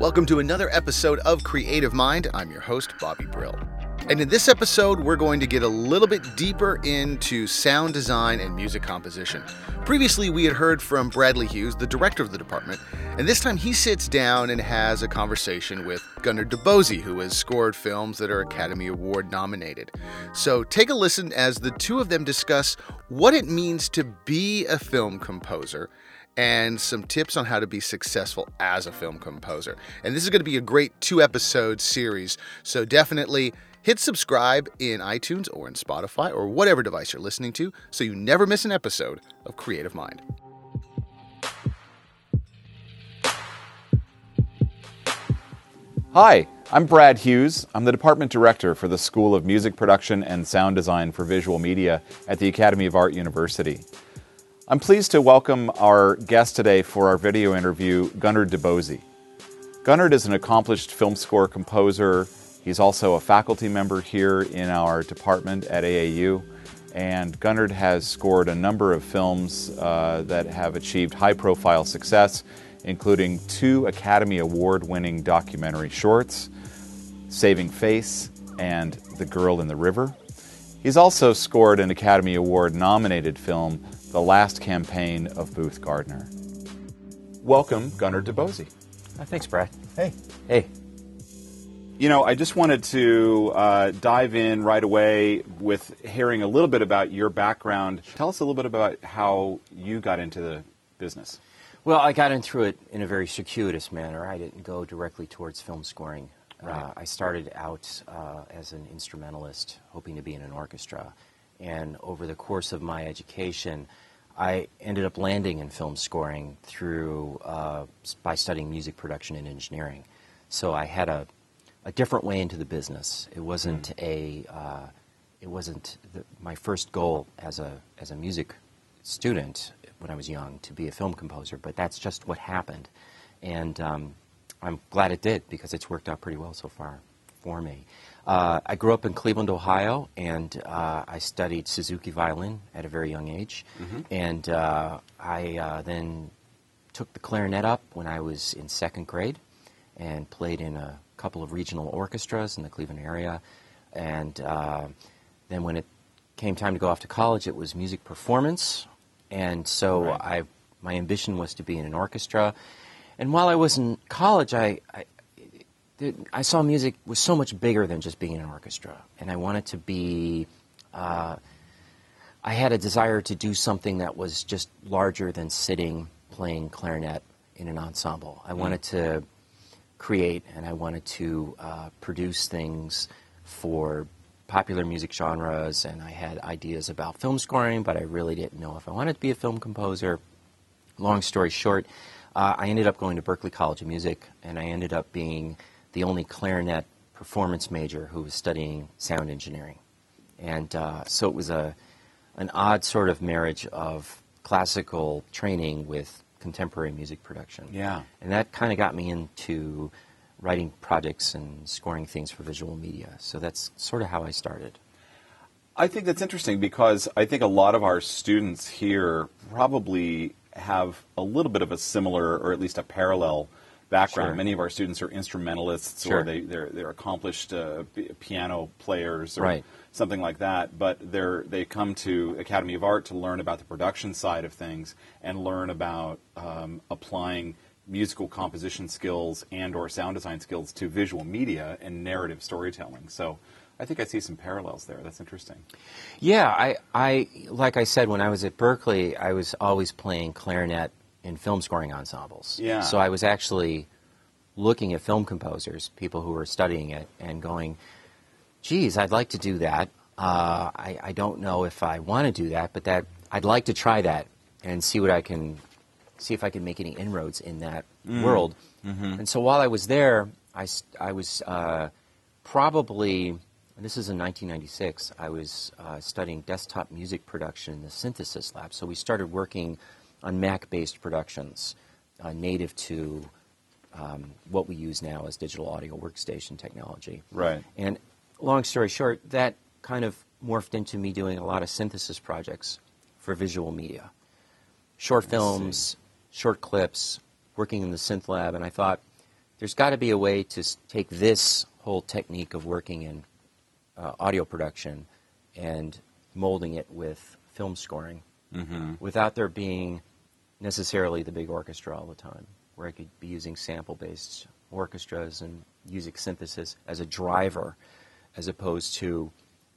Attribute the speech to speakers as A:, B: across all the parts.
A: Welcome to another episode of Creative Mind. I'm your host, Bobby Brill. And in this episode, we're going to get a little bit deeper into sound design and music composition. Previously, we had heard from Bradley Hughes, the director of the department, and this time he sits down and has a conversation with Gunnar DeBose, who has scored films that are Academy Award nominated. So take a listen as the two of them discuss what it means to be a film composer and some tips on how to be successful as a film composer. And this is going to be a great two episode series. So definitely hit subscribe in iTunes or in Spotify or whatever device you're listening to so you never miss an episode of Creative Mind.
B: Hi, I'm Brad Hughes. I'm the Department Director for the School of Music Production and Sound Design for Visual Media at the Academy of Art University. I'm pleased to welcome our guest today for our video interview, Gunnar DeBose. Gunnar is an accomplished film score composer. He's also a faculty member here in our department at AAU. And Gunnar has scored a number of films uh, that have achieved high profile success, including two Academy Award winning documentary shorts, Saving Face and The Girl in the River. He's also scored an Academy Award nominated film, the last campaign of Booth Gardner. Welcome, Gunnar DeBose.
C: Uh, thanks, Brad.
B: Hey.
C: Hey.
B: You know, I just wanted to uh, dive in right away with hearing a little bit about your background. Tell us a little bit about how you got into the business.
C: Well, I got into it in a very circuitous manner. I didn't go directly towards film scoring.
B: Right.
C: Uh, I started out uh, as an instrumentalist, hoping to be in an orchestra. And over the course of my education, I ended up landing in film scoring through uh, by studying music production and engineering. So I had a, a different way into the business. It wasn't a uh, it wasn't the, my first goal as a as a music student when I was young to be a film composer, but that's just what happened, and um, I'm glad it did because it's worked out pretty well so far for me. Uh, I grew up in Cleveland, Ohio, and uh, I studied Suzuki violin at a very young age. And uh, I uh, then took the clarinet up when I was in second grade and played in a couple of regional orchestras in the Cleveland area. And uh, then when it came time to go off to college, it was music performance. And so
B: Right.
C: I, my ambition was to be in an orchestra. And while I was in college, I, I, I saw music was so much bigger than just being in an orchestra, and I wanted to be. Uh, I had a desire to do something that was just larger than sitting playing clarinet in an ensemble. I wanted to create, and I wanted to uh, produce things for popular music genres, and I had ideas about film scoring, but I really didn't know if I wanted to be a film composer long story short, uh, I ended up going to Berklee College of Music, and I ended up being the only clarinet performance major who was studying sound engineering. And uh, so it was a, an odd sort of marriage of classical training with contemporary music production.
B: Yeah.
C: And that kind of got me into writing projects and scoring things for visual media. So that's sort of how I started.
B: I think that's interesting because I think a lot of our students here probably have a little bit of a similar or at least a parallel background.
C: Sure.
B: Many of our students are instrumentalists
C: Sure.
B: or they, they're, they're accomplished uh, piano players or
C: Right.
B: something like that, but they're, they come to Academy of Art to learn about the production side of things and learn about um, applying musical composition skills and or sound design skills to visual media and narrative storytelling. So I think I see some parallels there. That's interesting.
C: Yeah, I, I, like I said, when I was at Berklee, I was always playing clarinet in film scoring ensembles.
B: Yeah.
C: So I was actually looking at film composers, people who were studying it, and going, geez, I'd like to do that. Uh, I, I don't know if I want to do that, but that I'd like to try that and see what I can, see if I can make any inroads in that world. And so while I was there, I, I was uh, probably, this is in 1996, I was uh, studying desktop music production in the synthesis lab. So we started working on Mac-based productions, uh, native to um, what we use now as digital audio workstation technology.
B: Right.
C: And long story short, that kind of morphed into me doing a lot of synthesis projects for visual media. Short films, short clips, working in the synth lab, and I thought there's got to be a way to take this whole technique of working in uh, audio production and molding it with film scoring without there being necessarily the big orchestra all the time, where I could be using sample based orchestras and music synthesis as a driver as opposed to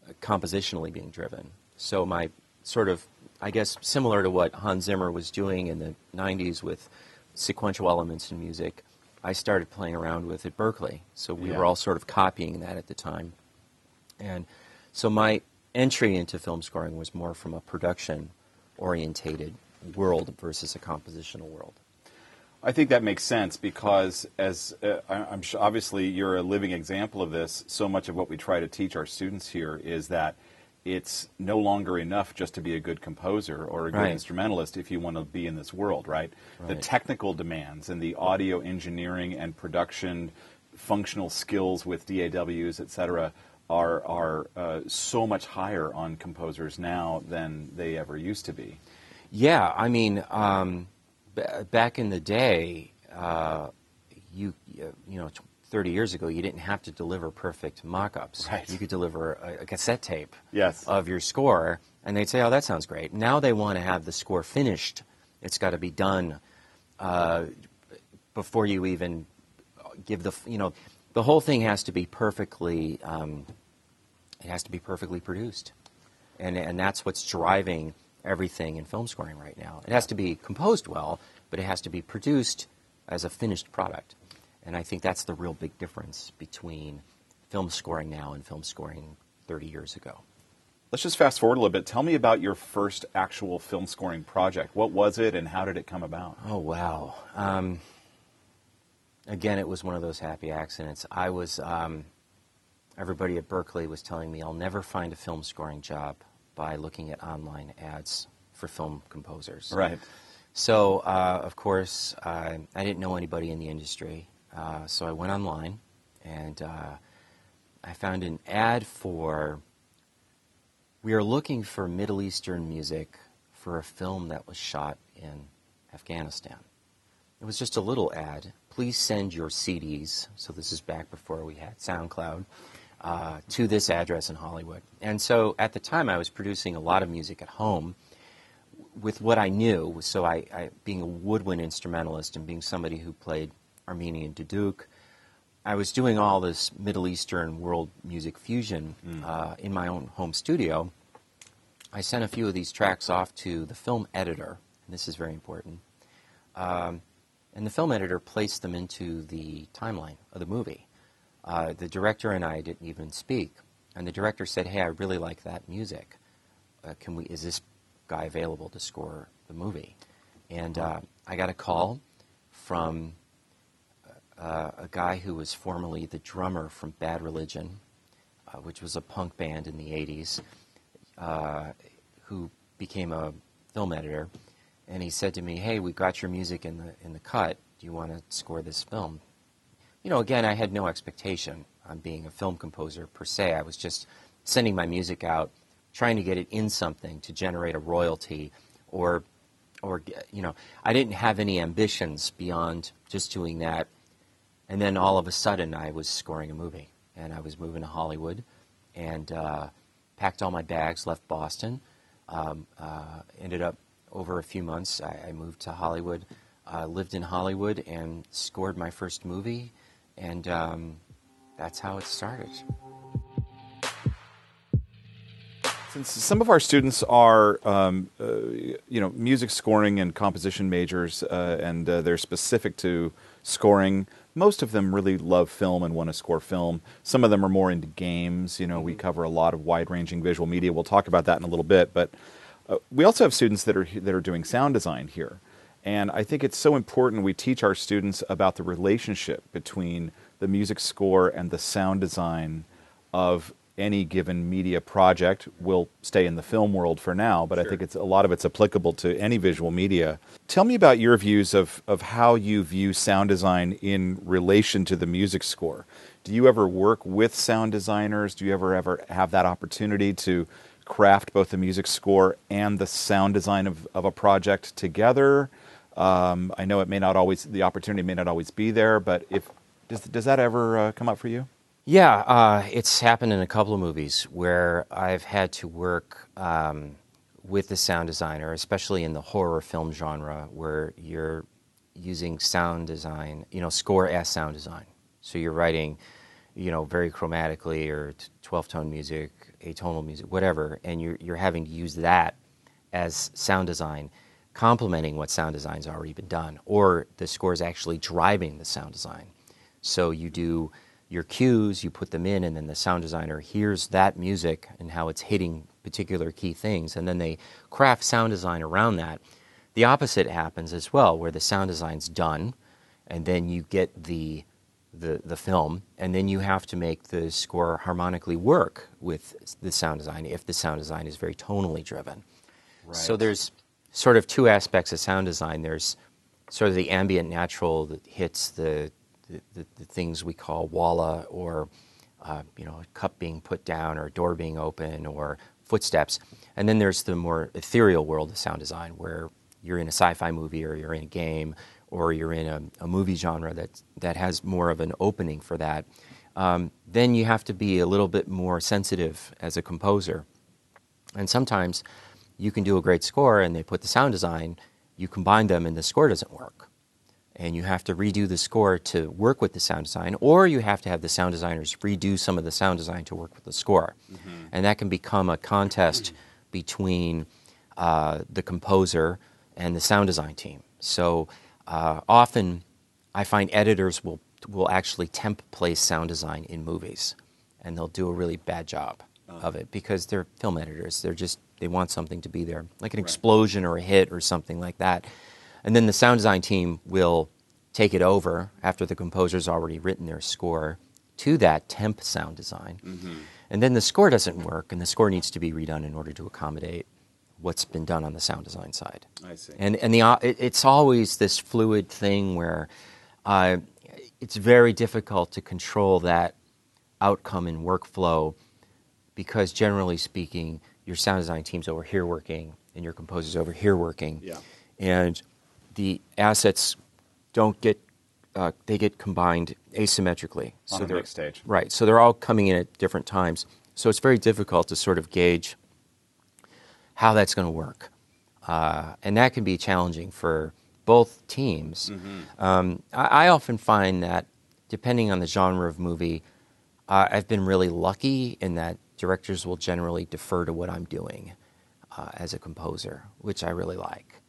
C: uh, compositionally being driven. So, my sort of, I guess, similar to what Hans Zimmer was doing in the 90s with sequential elements in music, I started playing around with at Berklee. So, we
B: Yeah.
C: were all sort of copying that at the time. And so my entry into film scoring was more from a production orientated world versus a compositional world.
B: I think that makes sense because, as uh, I- I'm sure, obviously you're a living example of this. So much of what we try to teach our students here is that it's no longer enough just to be a good composer or a good
C: Right.
B: instrumentalist if you want to be in this world, right? The technical demands and the audio engineering and production functional skills with DAWs, et cetera, are are uh, so much higher on composers now than they ever used to be.
C: Yeah, I mean, um, b- back in the day, uh, you you know, tw- 30 years ago, you didn't have to deliver perfect mock-ups.
B: Right.
C: You could deliver a, a cassette tape
B: Yes.
C: of your score, and they'd say, "Oh, that sounds great." Now they want to have the score finished. It's got to be done uh, before you even give the you know the whole thing has to be perfectly um, it has to be perfectly produced and and that's what's driving everything in film scoring right now it has to be composed well but it has to be produced as a finished product and i think that's the real big difference between film scoring now and film scoring 30 years ago
B: Let's just fast forward a little bit. Tell me about your first actual film scoring project. What was it and how did it come about?
C: Oh wow! Um, again, it was one of those happy accidents. I was. Um, everybody at Berklee was telling me I'll never find a film scoring job by looking at online ads for film composers.
B: Right.
C: So, uh, of course, uh, I didn't know anybody in the industry. Uh, so I went online and uh, I found an ad for. We are looking for Middle Eastern music for a film that was shot in Afghanistan. It was just a little ad. Please send your CDs. So this is back before we had SoundCloud. Uh, to this address in Hollywood. And so at the time, I was producing a lot of music at home with what I knew. So I, I being a woodwind instrumentalist and being somebody who played Armenian duduk, I was doing all this Middle Eastern world music fusion uh, in my own home studio. I sent a few of these tracks off to the film editor. And this is very important. Um, and the film editor placed them into the timeline of the movie. Uh, the director and I didn't even speak, and the director said, "Hey, I really like that music. Uh, can we? Is this guy available to score the movie?" And uh, I got a call from uh, a guy who was formerly the drummer from Bad Religion, uh, which was a punk band in the '80s, uh, who became a film editor, and he said to me, "Hey, we got your music in the in the cut. Do you want to score this film?" You know, again, I had no expectation on being a film composer per se. I was just sending my music out, trying to get it in something to generate a royalty, or, or you know, I didn't have any ambitions beyond just doing that. And then all of a sudden, I was scoring a movie, and I was moving to Hollywood, and uh, packed all my bags, left Boston, um, uh, ended up over a few months. I, I moved to Hollywood, uh, lived in Hollywood, and scored my first movie, and um, that's how it started.
B: Since some of our students are, um, uh, you know, music scoring and composition majors, uh, and uh, they're specific to scoring, most of them really love film and want to score film. Some of them are more into games. You know, we cover a lot of wide-ranging visual media. We'll talk about that in a little bit, but uh, we also have students that are that are doing sound design here, and I think it's so important we teach our students about the relationship between the music score and the sound design of any given media project. We'll stay in the film world for now, but I think it's a lot of it's applicable to any visual media. Tell me about your views of, of how you view sound design in relation to the music score. Do you ever work with sound designers? Do you ever ever have that opportunity to craft both the music score and the sound design of, of a project together? Um, I know it may not always the opportunity may not always be there, but if Does, does that ever uh, come up for you?
C: Yeah, uh, it's happened in a couple of movies where I've had to work um, with the sound designer, especially in the horror film genre, where you're using sound design, you know, score as sound design. So you're writing, you know, very chromatically or 12 tone music, atonal music, whatever, and you're, you're having to use that as sound design, complementing what sound design's already been done, or the score is actually driving the sound design. So you do your cues, you put them in, and then the sound designer hears that music and how it's hitting particular key things, and then they craft sound design around that. The opposite happens as well, where the sound design's done, and then you get the the, the film, and then you have to make the score harmonically work with the sound design if the sound design is very tonally driven. Right. So there's sort of two aspects of sound design. There's sort of the ambient natural that hits the the, the, the things we call walla or uh, you know a cup being put down or a door being open or footsteps, and then there's the more ethereal world of sound design where you're in a sci-fi movie or you're in a game or you're in a, a movie genre that that has more of an opening for that. Um, then you have to be a little bit more sensitive as a composer, and sometimes you can do a great score and they put the sound design, you combine them and the score doesn't work and you have to redo the score to work with the sound design, or you have to have the sound designers redo some of the sound design to work with the score. Mm-hmm. And that can become a contest between uh, the composer and the sound design team. So uh, often I find editors will, will actually temp place sound design in movies, and they'll do a really bad job. Of it because they're film editors. They're just, they want something to be there, like an right. explosion or a hit or something like that and then the sound design team will take it over after the composer's already written their score to that temp sound design. Mm-hmm. And then the score doesn't work, and the score needs to be redone in order to accommodate what's been done on the sound design side.
B: I see.
C: And, and the, uh, it, it's always this fluid thing where uh, it's very difficult to control that outcome and workflow because generally speaking, your sound design team's over here working and your composer's over here working.
B: Yeah.
C: And the assets don't get uh, they get combined asymmetrically.
B: On so they're stage.
C: Right. So they're all coming in at different times. So it's very difficult to sort of gauge how that's going to work, uh, and that can be challenging for both teams. Mm-hmm. Um, I, I, often find that depending on the genre of movie, uh, I've been really lucky in that directors will generally defer to what I'm doing uh, as a composer, which I really like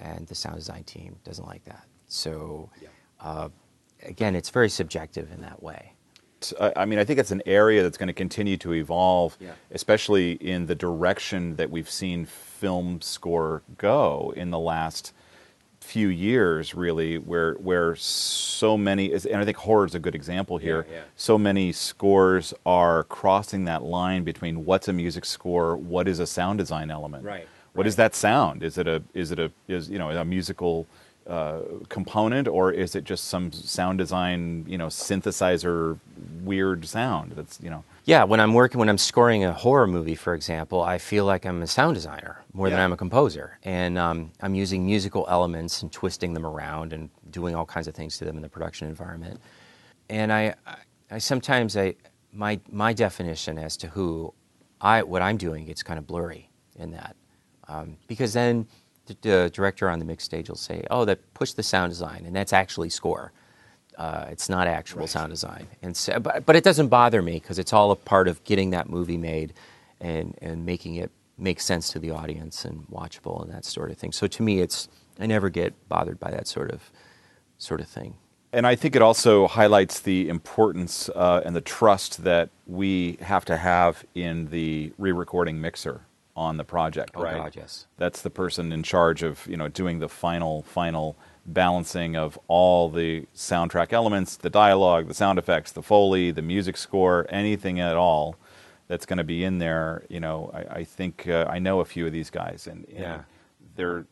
C: and the sound design team doesn't like that. So, yeah. uh, again, it's very subjective in that way.
B: I mean, I think it's an area that's going to continue to evolve, yeah. especially in the direction that we've seen film score go in the last few years, really, where where so many, and I think horror is a good example here.
C: Yeah, yeah.
B: So many scores are crossing that line between what's a music score, what is a sound design element.
C: Right.
B: What
C: right.
B: is that sound? Is it a is it a is you know a musical uh, component or is it just some sound design you know synthesizer weird sound that's you know
C: yeah when i'm working when i'm scoring a horror movie for example i feel like i'm a sound designer more yeah. than i'm a composer and um, i'm using musical elements and twisting them around and doing all kinds of things to them in the production environment and i i, I sometimes i my my definition as to who i what i'm doing gets kind of blurry in that um, because then the, the, director on the mix stage will say, "Oh, that push the sound design," and that's actually score. Uh, it's not actual right. sound design, and so, but but it doesn't bother me because it's all a part of getting that movie made and and making it make sense to the audience and watchable and that sort of thing. So to me, it's I never get bothered by that sort of sort of thing.
B: And I think it also highlights the importance uh, and the trust that we have to have in the re-recording mixer on the project,
C: oh,
B: right?
C: God, yes.
B: That's the person in charge of you know doing the final final balancing of all the soundtrack elements, the dialogue, the sound effects, the foley, the music score, anything at all that's going to be in there. You know, I, I think uh, I know a few of these guys, and, and
C: yeah.
B: they're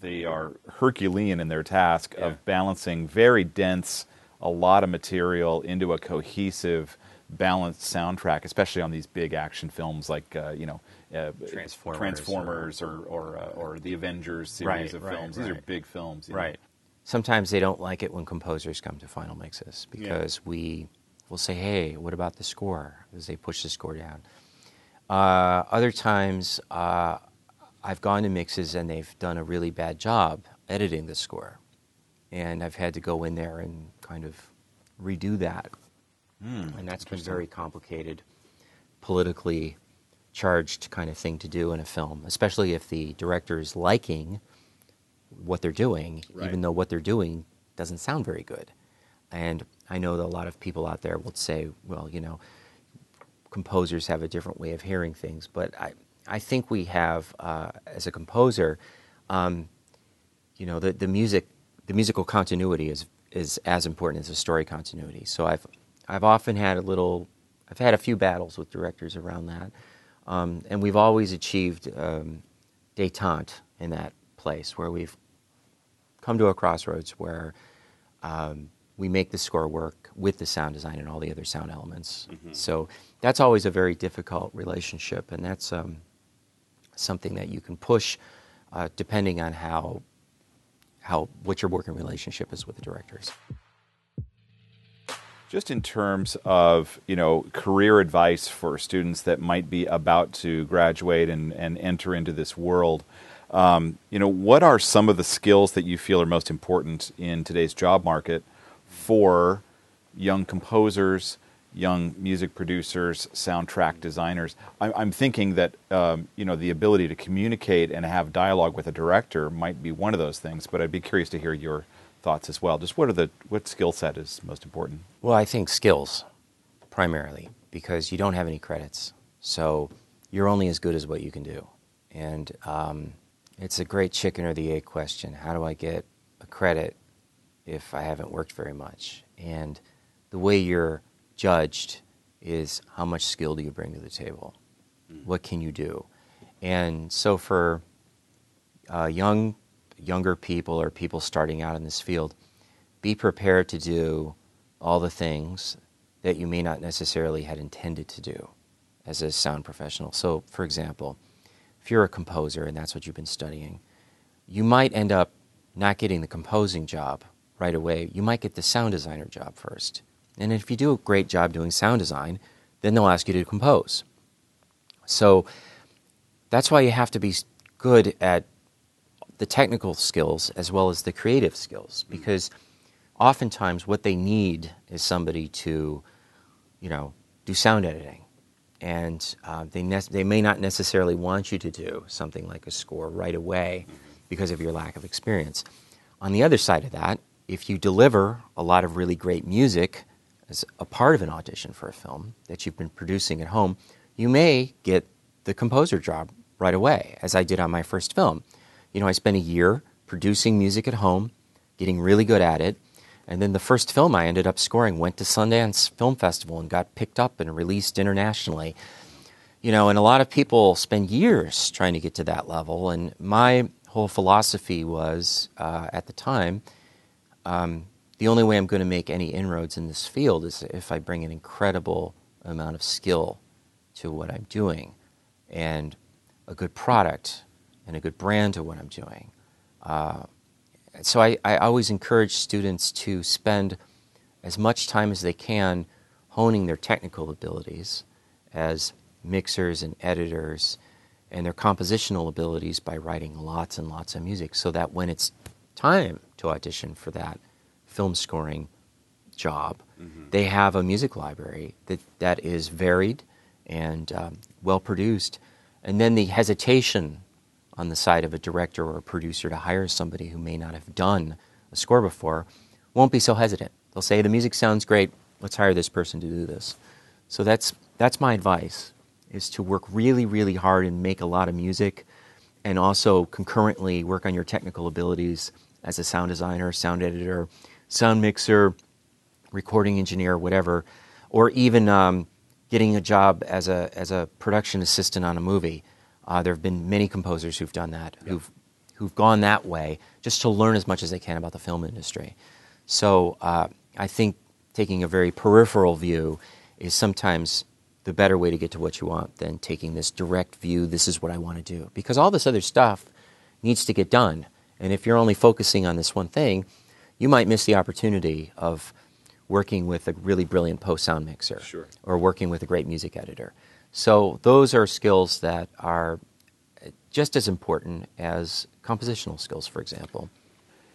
B: they are Herculean in their task
C: yeah.
B: of balancing very dense, a lot of material into a cohesive, balanced soundtrack, especially on these big action films like uh, you know uh,
C: Transformers,
B: Transformers or or, or, uh, or, the Avengers series
C: right,
B: of
C: right,
B: films.
C: Right.
B: These are big films,
C: right? Sometimes they don't like it when composers come to final mixes because yeah. we will say, "Hey, what about the score?" as they push the score down. Uh, other times, uh, I've gone to mixes and they've done a really bad job editing the score, and I've had to go in there and kind of redo that, mm, and that's been very complicated, politically charged kind of thing to do in a film, especially if the director is liking what they're doing, right. even though what they're doing doesn't sound very good. And I know that a lot of people out there will say, well, you know, composers have a different way of hearing things, but I, I think we have, uh, as a composer, um, you know, the, the music, the musical continuity is is as important as the story continuity. So I've I've often had a little, I've had a few battles with directors around that, um, and we've always achieved um, détente in that place where we've come to a crossroads where um, we make the score work with the sound design and all the other sound elements. Mm-hmm. So that's always a very difficult relationship, and that's um, something that you can push uh, depending on how how what your working relationship is with the directors.
B: Just in terms of you know career advice for students that might be about to graduate and, and enter into this world, um, you know, what are some of the skills that you feel are most important in today's job market for young composers, young music producers, soundtrack designers? I'm, I'm thinking that um, you know the ability to communicate and have dialogue with a director might be one of those things. But I'd be curious to hear your thoughts as well. Just what are the what skill set is most important?
C: Well, I think skills primarily because you don't have any credits, so you're only as good as what you can do, and um, it's a great chicken or the egg question. How do I get a credit if I haven't worked very much? And the way you're judged is how much skill do you bring to the table? Mm. What can you do? And so for uh, young, younger people or people starting out in this field, be prepared to do all the things that you may not necessarily had intended to do as a sound professional. So, for example, if you're a composer and that's what you've been studying, you might end up not getting the composing job right away. You might get the sound designer job first. And if you do a great job doing sound design, then they'll ask you to compose. So that's why you have to be good at the technical skills as well as the creative skills mm. because oftentimes what they need is somebody to, you know, do sound editing and uh, they, ne- they may not necessarily want you to do something like a score right away because of your lack of experience. On the other side of that, if you deliver a lot of really great music as a part of an audition for a film that you've been producing at home, you may get the composer job right away, as I did on my first film. You know, I spent a year producing music at home, getting really good at it, and then the first film I ended up scoring went to Sundance Film Festival and got picked up and released internationally. You know, and a lot of people spend years trying to get to that level. And my whole philosophy was uh, at the time um, the only way I'm going to make any inroads in this field is if I bring an incredible amount of skill to what I'm doing and a good product and a good brand to what I'm doing. Uh, so I, I always encourage students to spend as much time as they can honing their technical abilities as mixers and editors and their compositional abilities by writing lots and lots of music so that when it's time to audition for that film scoring job, mm-hmm. they have a music library that, that is varied and um, well produced. And then the hesitation on the side of a director or a producer to hire somebody who may not have done a score before won't be so hesitant. They'll say, The music sounds great, let's hire this person to do this. So that's, that's my advice, is to work really, really hard and make a lot of music and also concurrently work on your technical abilities as a sound designer, sound editor, sound mixer, recording engineer, whatever, or even um, getting a job as a, as a production assistant on a movie. Uh, there have been many composers who've done that, who've who've gone that way just to learn as much as they can about the film industry. So uh, I think taking a very peripheral view is sometimes the better way to get to what you want than taking this direct view. This is what I want to do because all this other stuff needs to get done. And if you're only focusing on this one thing, you might miss the opportunity of working with a really brilliant post sound mixer
B: Sure.
C: or working with a great music editor. So those are skills that are just as important as compositional skills, for example.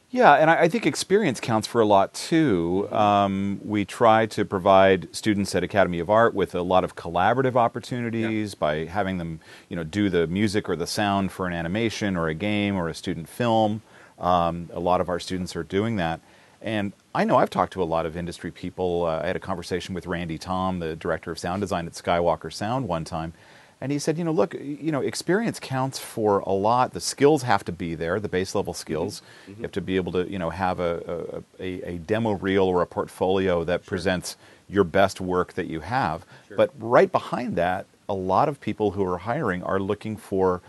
B: Yeah, and I, I think experience counts for a lot too. Um, we try to provide students at Academy of Art with a lot of collaborative opportunities by having them, you know, do the music or the sound for an animation or a game or a student film. Um, a lot of our students are doing that. And I know I've talked to a lot of industry people. Uh, I had a conversation with Randy Thom, the director of sound design at Skywalker Sound, one time. And he said, you know, look, you know, experience counts for a lot. The skills have to be there, the base level skills.
A: Mm-hmm.
B: You have to be able to, you know, have a, a, a, a demo reel or a portfolio that presents your best work that you have. But right behind that, a lot of people who are hiring are looking for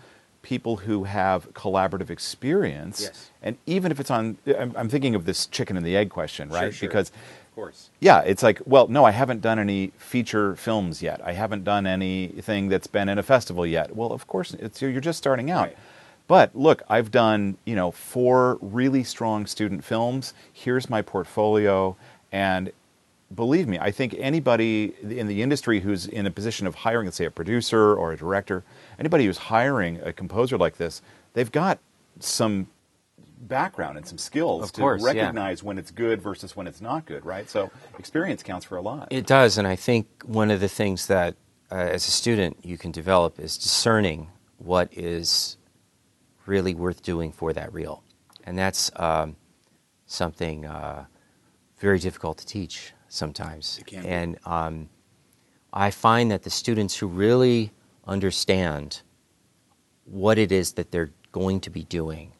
B: people who have collaborative experience.
A: Yes.
B: And even if it's on, I'm, I'm thinking of this chicken and the egg question, right?
A: sure.
B: Because
A: Of course.
B: yeah, it's like, well, no, I haven't done any feature films yet. I haven't done anything that's been in a festival yet. Well, of course, it's you're just starting out.
A: Right.
B: But look, I've done, you know, four really strong student films. Here's my portfolio and believe me, I think anybody in the industry who's in a position of hiring, let's say a producer or a director, anybody who's hiring a composer like this, they've got some background and some skills
C: Of
B: to
C: course, yeah.
B: recognize when it's good versus when it's not good, right? So experience counts for a lot.
C: It does, and I think one of the things that, uh, as a student, you can develop is discerning what is really worth doing for that reel, and that's um, something uh, very difficult to teach sometimes. And um, I find that the students who really understand what it is that they're going to be doing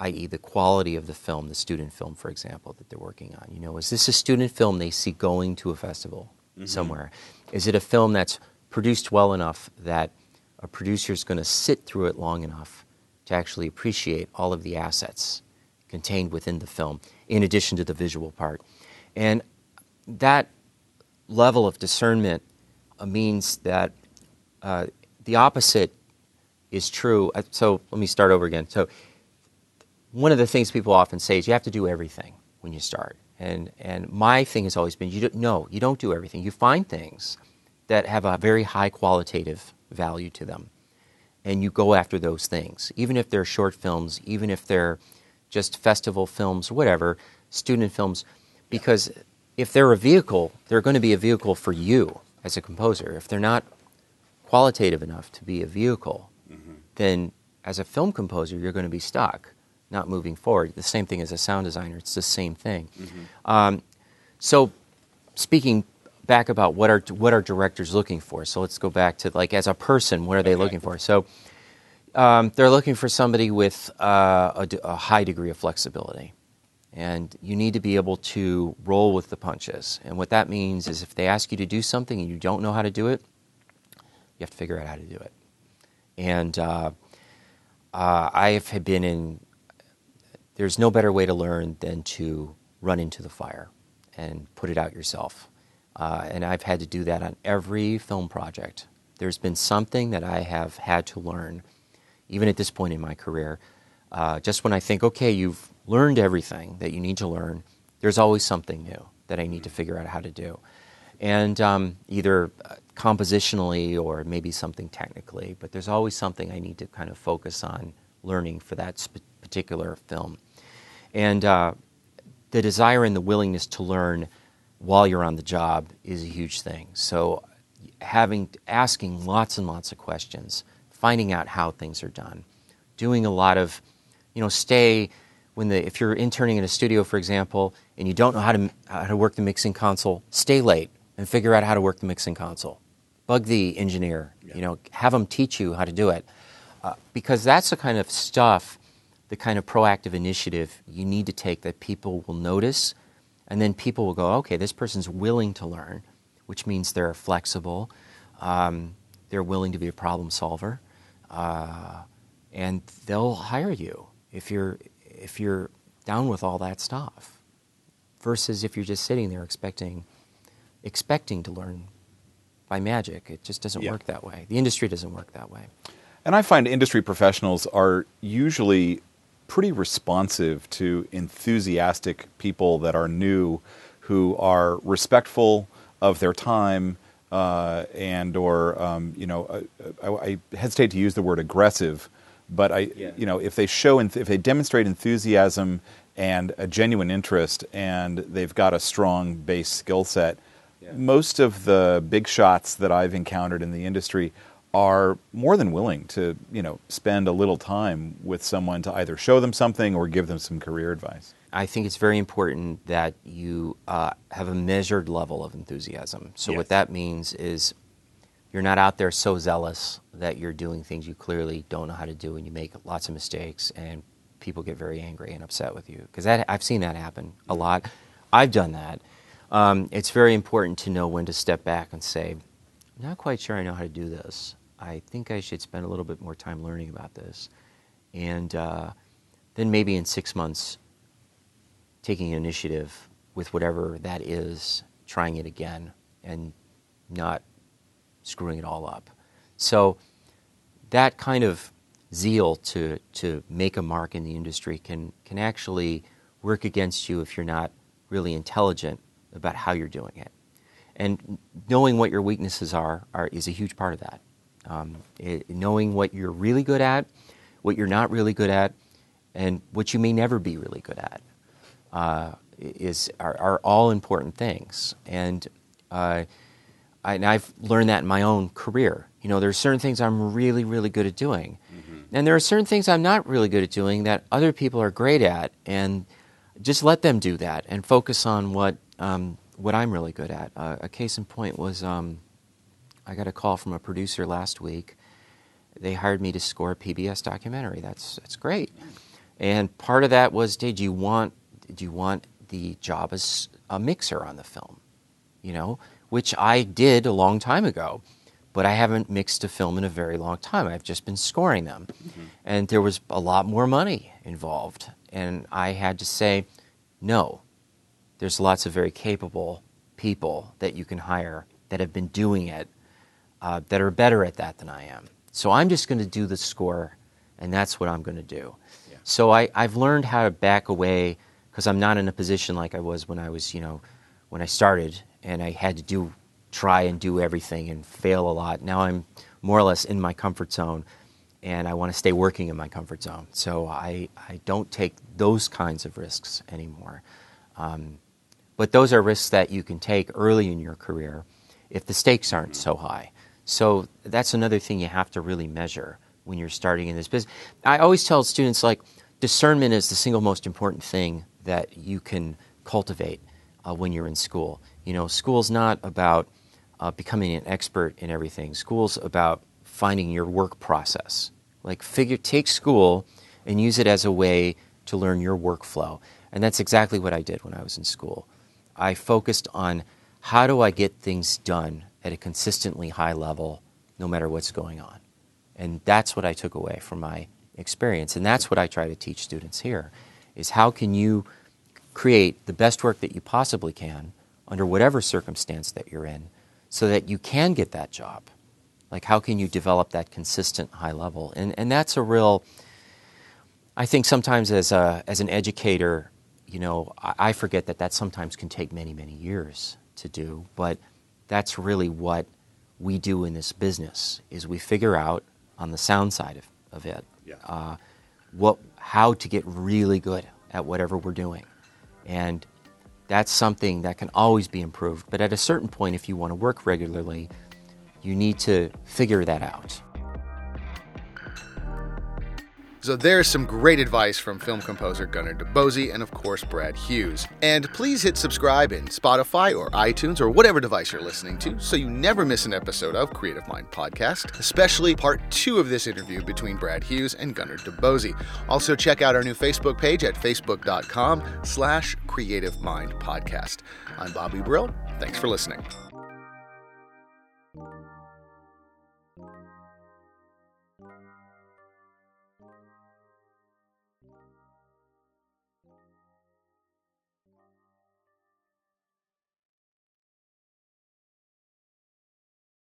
C: i.e., the quality of the film, the student film, for example, that they're working on. You know, is this a student film they see going to a festival mm-hmm. somewhere? Is it a film that's produced well enough that a producer is going to sit through it long enough to actually appreciate all of the assets contained within the film, in addition to the visual part? And that level of discernment means that uh, the opposite is true. Uh, So let me start over again. So one of the things people often say is you have to do everything when you start. And, and my thing has always been you don't, no, you don't do everything. You find things that have a very high qualitative value to them. And you go after those things, even if they're short films, even if they're just festival films, whatever, student films, because if they're a vehicle, they're going to be a vehicle for you as a composer. If they're not qualitative enough to be a vehicle, then as a film composer, you're going to be stuck, not moving forward. The same thing as a sound designer, it's the same thing. Um, so, speaking back about what are what are directors looking for? So let's go back to like as a person, what are they looking for? So um, they're looking for somebody with uh, a, a high degree of flexibility. And you need to be able to roll with the punches. And what that means is if they ask you to do something and you don't know how to do it, you have to figure out how to do it. And uh, uh, I have been in, there's no better way to learn than to run into the fire and put it out yourself. Uh, and I've had to do that on every film project. There's been something that I have had to learn, even at this point in my career. Uh, just when I think, okay, you've learned everything that you need to learn, there's always something new that I need to figure out how to do. And um, either uh, compositionally or maybe something technically, but there's always something I need to kind of focus on learning for that particular film. And uh, the desire and the willingness to learn while you're on the job is a huge thing. So having asking lots and lots of questions, finding out how things are done, doing a lot of, you know, stay when the if you're interning in a studio, for example, and you don't know how to how to work the mixing console, stay late and figure out how to work the mixing console. Bug the engineer, you know, have them teach you how to do it, uh, because that's the kind of stuff, the kind of proactive initiative you need to take that people will notice, and then people will go, okay, this person's willing to learn, which means they're flexible, um, they're willing to be a problem solver, uh, and they'll hire you if you're if you're down with all that stuff. Versus if you're just sitting there expecting expecting to learn by magic, it just doesn't
B: Yeah.
C: work that way. The industry doesn't work that way.
B: And I find industry professionals are usually pretty responsive to enthusiastic people that are new, who are respectful of their time. Uh, and or um, you know, uh, I, I, hesitate to use the word aggressive, but I, yeah. you know, if they show if they demonstrate enthusiasm and a genuine interest, and they've got a strong base skill set, yeah. most of the big shots that I've encountered in the industry are more than willing to, you know, spend a little time with someone to either show them something or give them some career advice.
C: I think it's very important that you uh, have a measured level of enthusiasm. So yes. what that means is you're not out there so zealous that you're doing things you clearly don't know how to do and you make lots of mistakes and people get very angry and upset with you because I've seen that happen a lot. I've done that. Um, it's very important to know when to step back and say, I'm not quite sure I know how to do this. I think I should spend a little bit more time learning about this. And uh, then maybe in six months, taking initiative with whatever that is, trying it again, and not screwing it all up. So that kind of zeal to, to make a mark in the industry can, can actually work against you if you're not really intelligent about how you're doing it. And knowing what your weaknesses are, are is a huge part of that. Um, it, knowing what you're really good at, what you're not really good at, and what you may never be really good at uh, is are, are, all important things. And, uh, I, and I've learned that in my own career. You know, there are certain things I'm really, really good at doing, mm-hmm. and there are certain things I'm not really good at doing that other people are great at, and just let them do that and focus on what um, what I'm really good at. Uh, a case in point was. Um, I got a call from a producer last week. They hired me to score a PBS documentary. That's that's great. And part of that was, did you want do you want the job as a mixer on the film? You know, which I did a long time ago, but I haven't mixed a film in a very long time. I've just been scoring them, mm-hmm. and there was a lot more money involved, and I had to say, no. There's lots of very capable people that you can hire that have been doing it uh, that are better at that than I am. So I'm just going to do the score, and that's what I'm going to do. Yeah. So I, I've learned how to back away because I'm not in a position like I was when I was, you know, when I started, and I had to do, try and do everything and fail a lot. Now I'm more or less in my comfort zone, and I want to stay working in my comfort zone. So I, I don't take those kinds of risks anymore. Um, but those are risks that you can take early in your career if the stakes aren't so high. So that's another thing you have to really measure when you're starting in this business. I always tell students like discernment is the single most important thing that you can cultivate uh, when you're in school. You know, school's not about uh, becoming an expert in everything. School's about finding your work process. Like figure take school and use it as a way to learn your workflow. And that's exactly what I did when I was in school. I focused on how do I get things done at a consistently high level no matter what's going on. And that's what I took away from my experience. And that's what I try to teach students here is how can you create the best work that you possibly can under whatever circumstance that you're in so that you can get that job. Like how can you develop that consistent high level? And and that's a real I think sometimes as a as an educator, you know, I, I forget that that sometimes can take many, many years to do, but that's really what we do in this business is we figure out on the sound side of, of it yeah. uh, what how to get really good at whatever we're doing and that's something that can always be improved but at a certain point if you want to work regularly you need to figure that out
A: so there's some great advice from film composer Gunnar DeBose and, of course, Brad Hughes. And please hit subscribe in Spotify or iTunes or whatever device you're listening to so you never miss an episode of Creative Mind Podcast, especially part two of this interview between Brad Hughes and Gunnar DeBose. Also, check out our new Facebook page at facebook.com slash Creative Mind Podcast. I'm Bobby Brill. Thanks for listening.